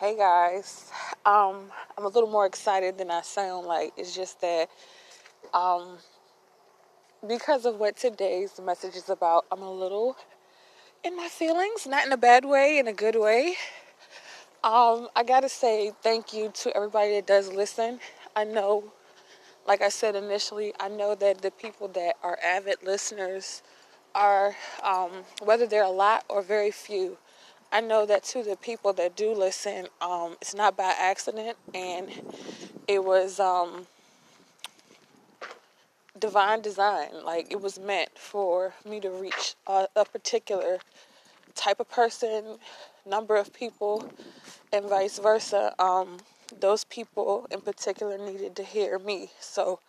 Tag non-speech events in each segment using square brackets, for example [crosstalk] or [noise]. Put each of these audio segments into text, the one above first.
Hey guys, um, I'm a little more excited than I sound like. It's just that, um, because of what today's message is about, I'm a little in my feelings, not in a bad way, in a good way. Um, I gotta say thank you to everybody that does listen. I know, like I said initially, I know that the people that are avid listeners are, um, whether they're a lot or very few, I know that to the people that do listen, um, it's not by accident, and it was um, divine design. Like it was meant for me to reach a, a particular type of person, number of people, and vice versa. Um, those people in particular needed to hear me. So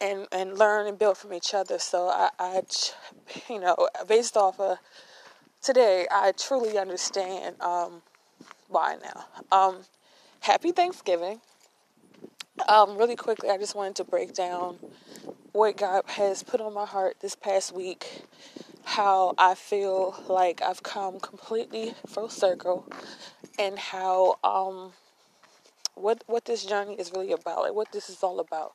and and learn and build from each other. So I, I you know, based off of today, I truly understand um, why now. Um, happy Thanksgiving. Um, really quickly, I just wanted to break down what God has put on my heart this past week, how I feel like I've come completely full circle, and how um, what what this journey is really about, like what this is all about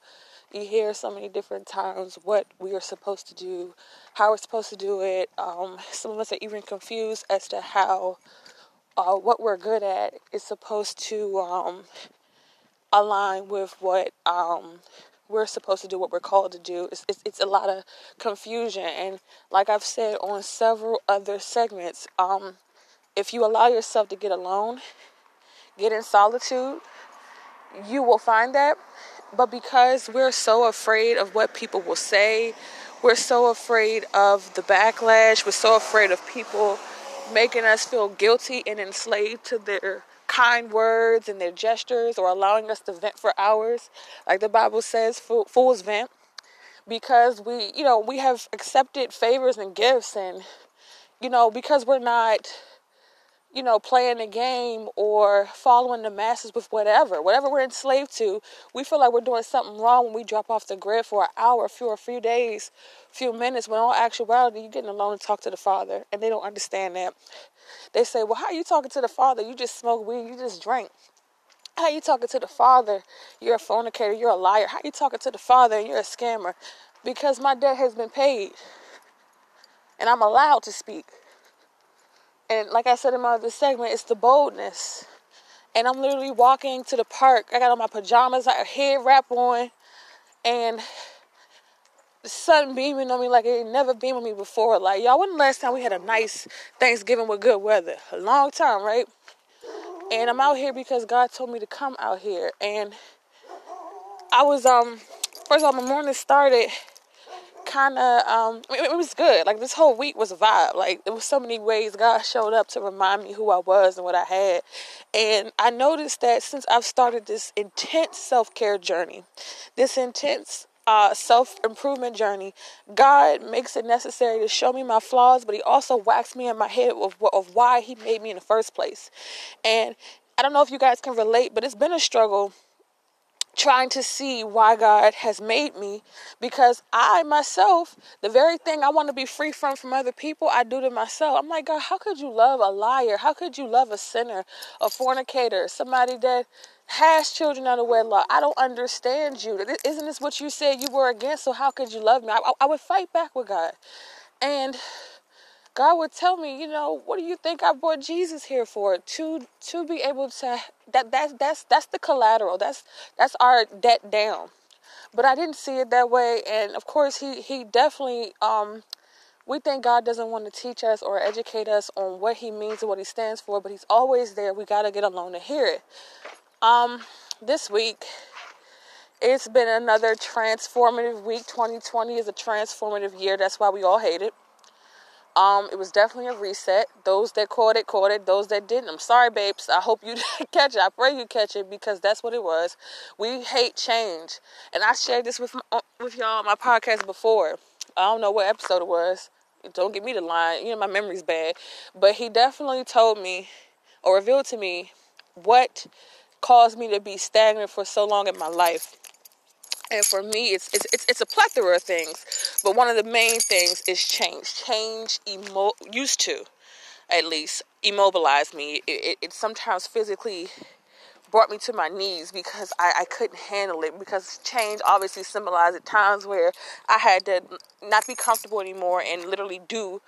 you hear so many different times what we are supposed to do, how we're supposed to do it. Um, some of us are even confused as to how uh, what we're good at is supposed to um, align with what um, we're supposed to do, what we're called to do. It's, it's, it's, a lot of confusion. And like I've said on several other segments, um, if you allow yourself to get alone, get in solitude, you will find that but because we're so afraid of what people will say, we're so afraid of the backlash, we're so afraid of people making us feel guilty and enslaved to their kind words and their gestures or allowing us to vent for hours. Like the Bible says, fools vent. Because we, you know, we have accepted favors and gifts and, you know, because we're not you know, playing a game or following the masses with whatever, whatever we're enslaved to, we feel like we're doing something wrong when we drop off the grid for an hour, a few, a few days, a few minutes. When all actuality, you're getting alone to talk to the Father, and they don't understand that. They say, "Well, how are you talking to the Father? You just smoke weed, you just drink." How are you talking to the Father? You're a fornicator, you're a liar. How are you talking to the Father and you're a scammer? Because my debt has been paid, and I'm allowed to speak. And like I said in my other segment, it's the boldness. And I'm literally walking to the park. I got on my pajamas, I head wrap on, and the sun beaming on me like it never beamed on me before. Like, y'all, when the last time we had a nice Thanksgiving with good weather? A long time, right? And I'm out here because God told me to come out here. And I was, um, first of all, my morning started kind of um it, it, was good. Like this whole week was a vibe. Like there was so many ways god showed up to remind me who i was and what i had. And i noticed that since i've started this intense self-care journey this intense uh, self improvement journey, God makes it necessary to show me my flaws, but He also whacks me in my head of, of why He made me in the first place. And I don't know if you guys can relate, but it's been a struggle trying to see why God has made me because I myself, the very thing I want to be free from from other people, I do to myself. I'm like, God, how could you love a liar? How could you love a sinner, a fornicator, somebody that has children under wedlock? I don't understand you. Isn't this what you said you were against? So how could you love me? I, I would fight back with God. And God would tell me, you know, what do you think I brought Jesus here for? To to be able to that that's that's that's the collateral. That's that's our debt down. But I didn't see it that way, and of course, he he definitely um, we think God doesn't want to teach us or educate us on what He means and what He stands for, but He's always there. We got to get alone to hear it. Um, this week, it's been another transformative week. 2020 is a transformative year. That's why we all hate it. Um, it was definitely a reset. Those that caught it, caught it. Those that didn't, I'm sorry, babes. I hope you [laughs] catch it. I pray you catch it because that's what it was. We hate change, and I shared this with uh, with y'all on my podcast before. I don't know what episode it was. Don't get me the line. You know my memory's bad, but he definitely told me or revealed to me what caused me to be stagnant for so long in my life. And for me, it's, it's it's it's a plethora of things, but one of the main things is change. Change emo- used to. at least immobilized me. It, it, it sometimes physically brought me to my knees because I, I couldn't handle it because change obviously symbolized times where I had to not be comfortable anymore and literally do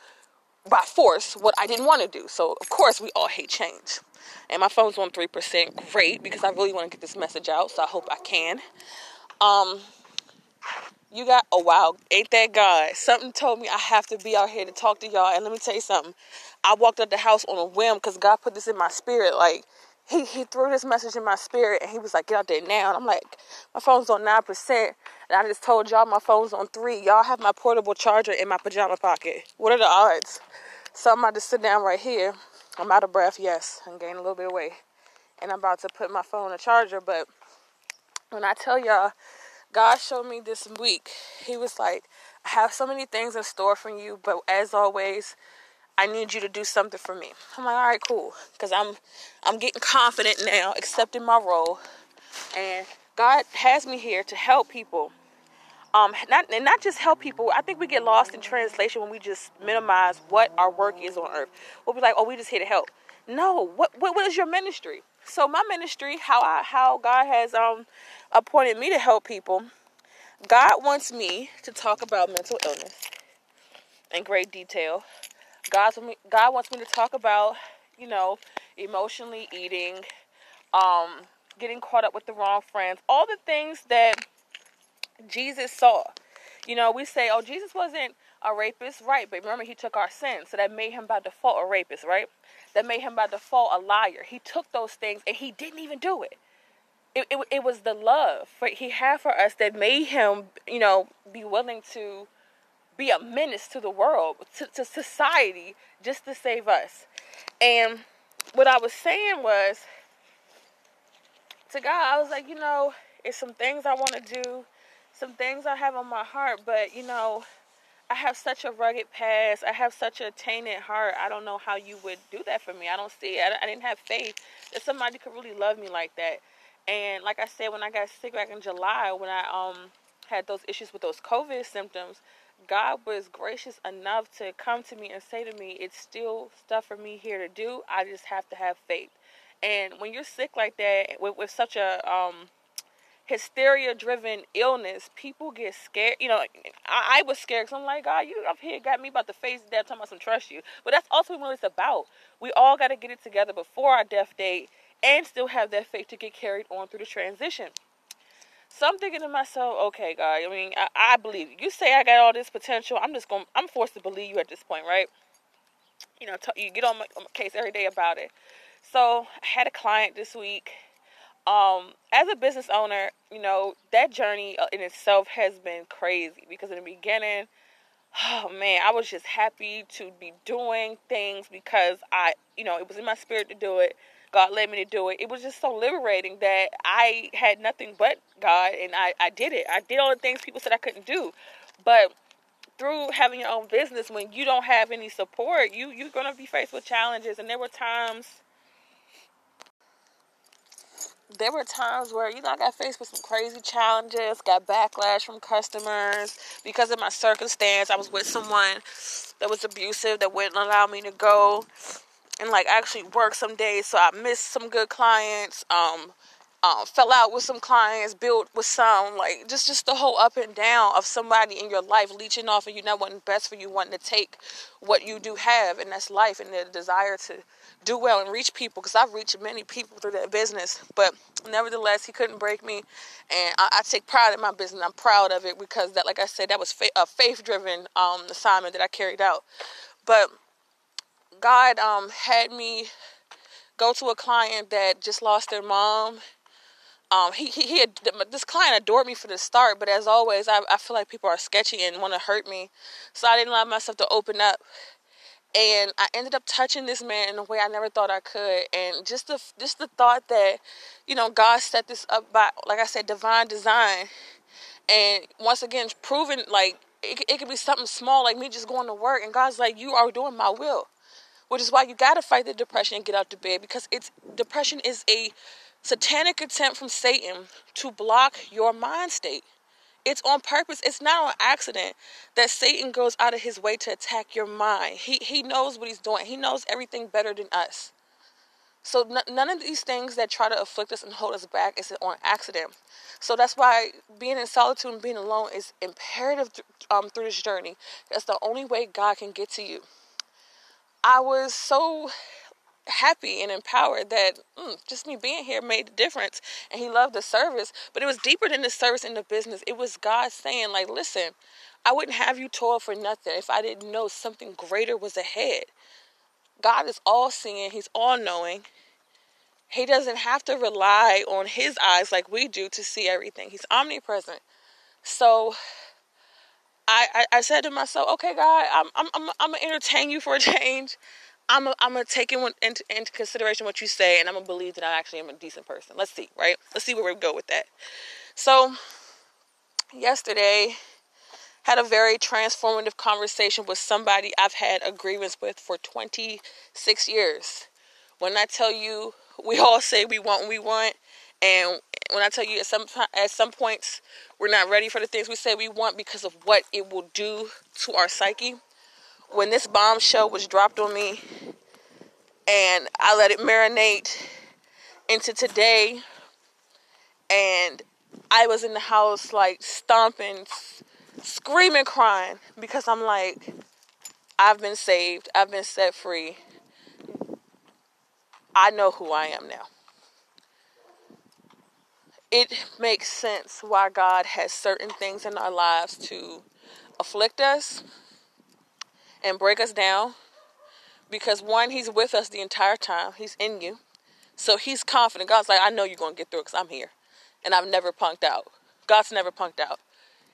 by force what I didn't want to do. So of course we all hate change. And my phone's on three percent. Great, because I really want to get this message out, so I hope I can. Um you got oh wow, ain't that God? Something told me I have to be out here to talk to y'all. And let me tell you something. I walked out the house on a whim because God put this in my spirit. Like he, he threw this message in my spirit and he was like, get out there now. And I'm like, my phone's on 9%. And I just told y'all my phone's on 3. Y'all have my portable charger in my pajama pocket. What are the odds? So I'm about to sit down right here. I'm out of breath, yes. I'm gaining a little bit of weight. And I'm about to put my phone on a charger. But when I tell y'all, God showed me this week, He was like, I have so many things in store for you, but as always, I need you to do something for me. I'm like, all right, cool, because I'm I'm getting confident now, accepting my role, and God has me here to help people. Um, not and not just help people. I think we get lost in translation when we just minimize what our work is on earth. We'll be like, oh, we just here to help. No, what what, what is your ministry? So my ministry, how I how God has um appointed me to help people. God wants me to talk about mental illness in great detail. God, God wants me to talk about, you know, emotionally eating, um, getting caught up with the wrong friends, all the things that Jesus saw. You know, we say, oh, Jesus wasn't a rapist, right? But remember, he took our sins, so that made him by default a rapist, right? That made him by default a liar. He took those things and he didn't even do it. It, it, it was the love for, he had for us that made him, you know, be willing to be a menace to the world, to, to society, just to save us. And what I was saying was to God, I was like, you know, it's some things I want to do, some things I have on my heart, but you know, I have such a rugged past. I have such a tainted heart. I don't know how you would do that for me. I don't see it. I, I didn't have faith that somebody could really love me like that. And like I said, when I got sick back in July, when I um had those issues with those COVID symptoms, God was gracious enough to come to me and say to me, It's still stuff for me here to do. I just have to have faith. And when you're sick like that, with, with such a um, hysteria driven illness, people get scared. You know, I, I was scared because I'm like, God, you up here got me about to face death, talking about some trust you. But that's ultimately what it's about. We all got to get it together before our death date and still have that faith to get carried on through the transition. So I'm thinking to myself, okay, God, I mean, I, I believe you. you. say I got all this potential. I'm just going. I'm forced to believe you at this point, right? You know, t- you get on my, on my, case every day about it. So I had a client this week. Um, as a business owner, you know that journey uh, in itself has been crazy because in the beginning, oh man, I was just happy to be doing things because I, you know, it was in my spirit to do it. God led me to do it. It was just so liberating that I had nothing but God and I, I did it. I did all the things people said I couldn't do. But through having your own business, when you don't have any support, you you're gonna be faced with challenges. And there were times there were times where you know I got faced with some crazy challenges, got backlash from customers because of my circumstance. I was with someone that was abusive that wouldn't allow me to go and like actually work some days. So I missed some good clients. Um, um, fell out with some clients, built with some, like just just the whole up and down of somebody in your life leeching off of you, not wanting best for you, wanting to take what you do have, and that's life, and the desire to do well and reach people. Because I've reached many people through that business, but nevertheless, he couldn't break me, and I, I take pride in my business. I'm proud of it because that, like I said, that was fa- a faith-driven um, assignment that I carried out, but God um, had me go to a client that just lost their mom. Um, he, he, he had, this client adored me for the start, but as always, I, I feel like people are sketchy and want to hurt me. So I didn't allow myself to open up. And I ended up touching this man in a way I never thought I could. And just the, just the thought that, you know, God set this up by, like I said, divine design. And once again, proving like it, it could be something small, like me just going to work. And God's like, you are doing my will which is why you got to fight the depression and get out to bed because it's depression is a satanic attempt from Satan to block your mind state. It's on purpose. It's not on accident that Satan goes out of his way to attack your mind. He he knows what he's doing. He knows everything better than us. So n- none of these things that try to afflict us and hold us back is on accident. So that's why being in solitude and being alone is imperative th- um, through this journey. That's the only way God can get to you. I was so happy and empowered that mm, just me being here made a difference and he loved the service but it was deeper than the service in the business. It was god saying like listen i wouldn't have you toil for nothing if i didn't know something greater was ahead. God is all seeing he's all knowing he doesn't have to rely on his eyes like we do to see everything. He's omnipresent. So I, I, said to myself, okay, God, I'm, I'm, I'm, I'm gonna entertain you for a change. I'm a, I'm gonna take in, into, into consideration what you say, and I'm gonna believe that I actually am a decent person. Let's see, right? Let's see where we go with that. So, yesterday, had a very transformative conversation with somebody I've had a grievance with for 26 years. When I tell you, we all say we want what we want, and when I tell you at some at some points we're not ready for the things we say we want because of what it will do to our psyche when this bombshell was dropped on me and I let it marinate into today and I was in the house like stomping, screaming, crying because I'm like, I've been saved, I've been set free. I know who I am now. It makes sense why God has certain things in our lives to afflict us and break us down because one, he's with us the entire time. He's in you. So he's confident. God's like, I know you're going to get through because I'm here. And I've never punked out. God's never punked out.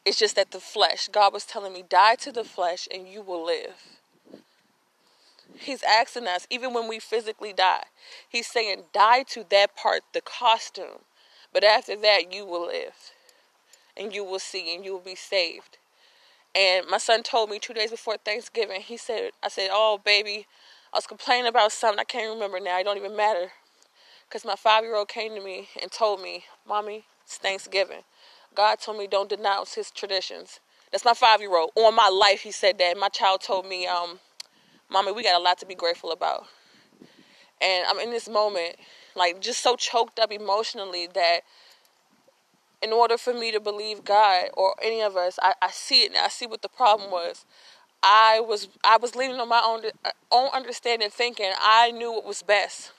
It's just that the flesh, God was telling me, die to the flesh and you will live. He's asking us, even when we physically die, he's saying, die to that part, the costume. But after that, you will live. And you will see and you will be saved. And my son told me two days before Thanksgiving, he said, I said, Oh, baby, I was complaining about something. I can't remember now. It don't even matter. Because my five year old came to me and told me, Mommy, it's Thanksgiving. God told me don't denounce his traditions. That's my five year old. On my life, he said that. My child told me, um, Mommy, we got a lot to be grateful about. And I'm in this moment, like, just so choked up emotionally that in order for me to believe God or any of us, I, I see it now. I see what the problem was. I was I was leaning on my own own understanding, thinking I knew what was best,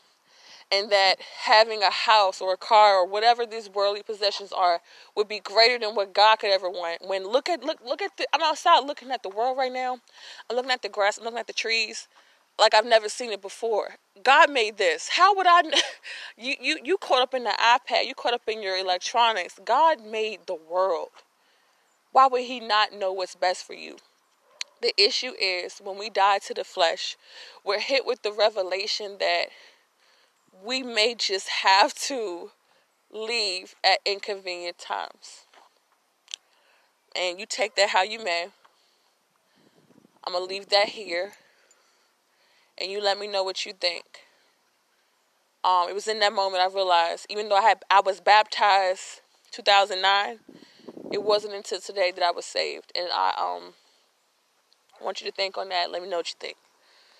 and that having a house or a car or whatever these worldly possessions are would be greater than what God could ever want. When look at look look at the I'm outside looking at the world right now. I'm looking at the grass. I'm looking at the trees like I've never seen it before. God made this. How would I? [laughs] You you you caught up in the iPad. You caught up in your electronics. God made the world. Why would He not know what's best for you? The issue is when we die to the flesh, we're hit with the revelation that we may just have to leave at inconvenient times. And you take that how you may. I'm going to leave that here and you let me know what you think. Um, it was in that moment I realized, even though I had I was baptized 2009, it wasn't until today that I was saved, and I um want you to think on that. Let me know what you think.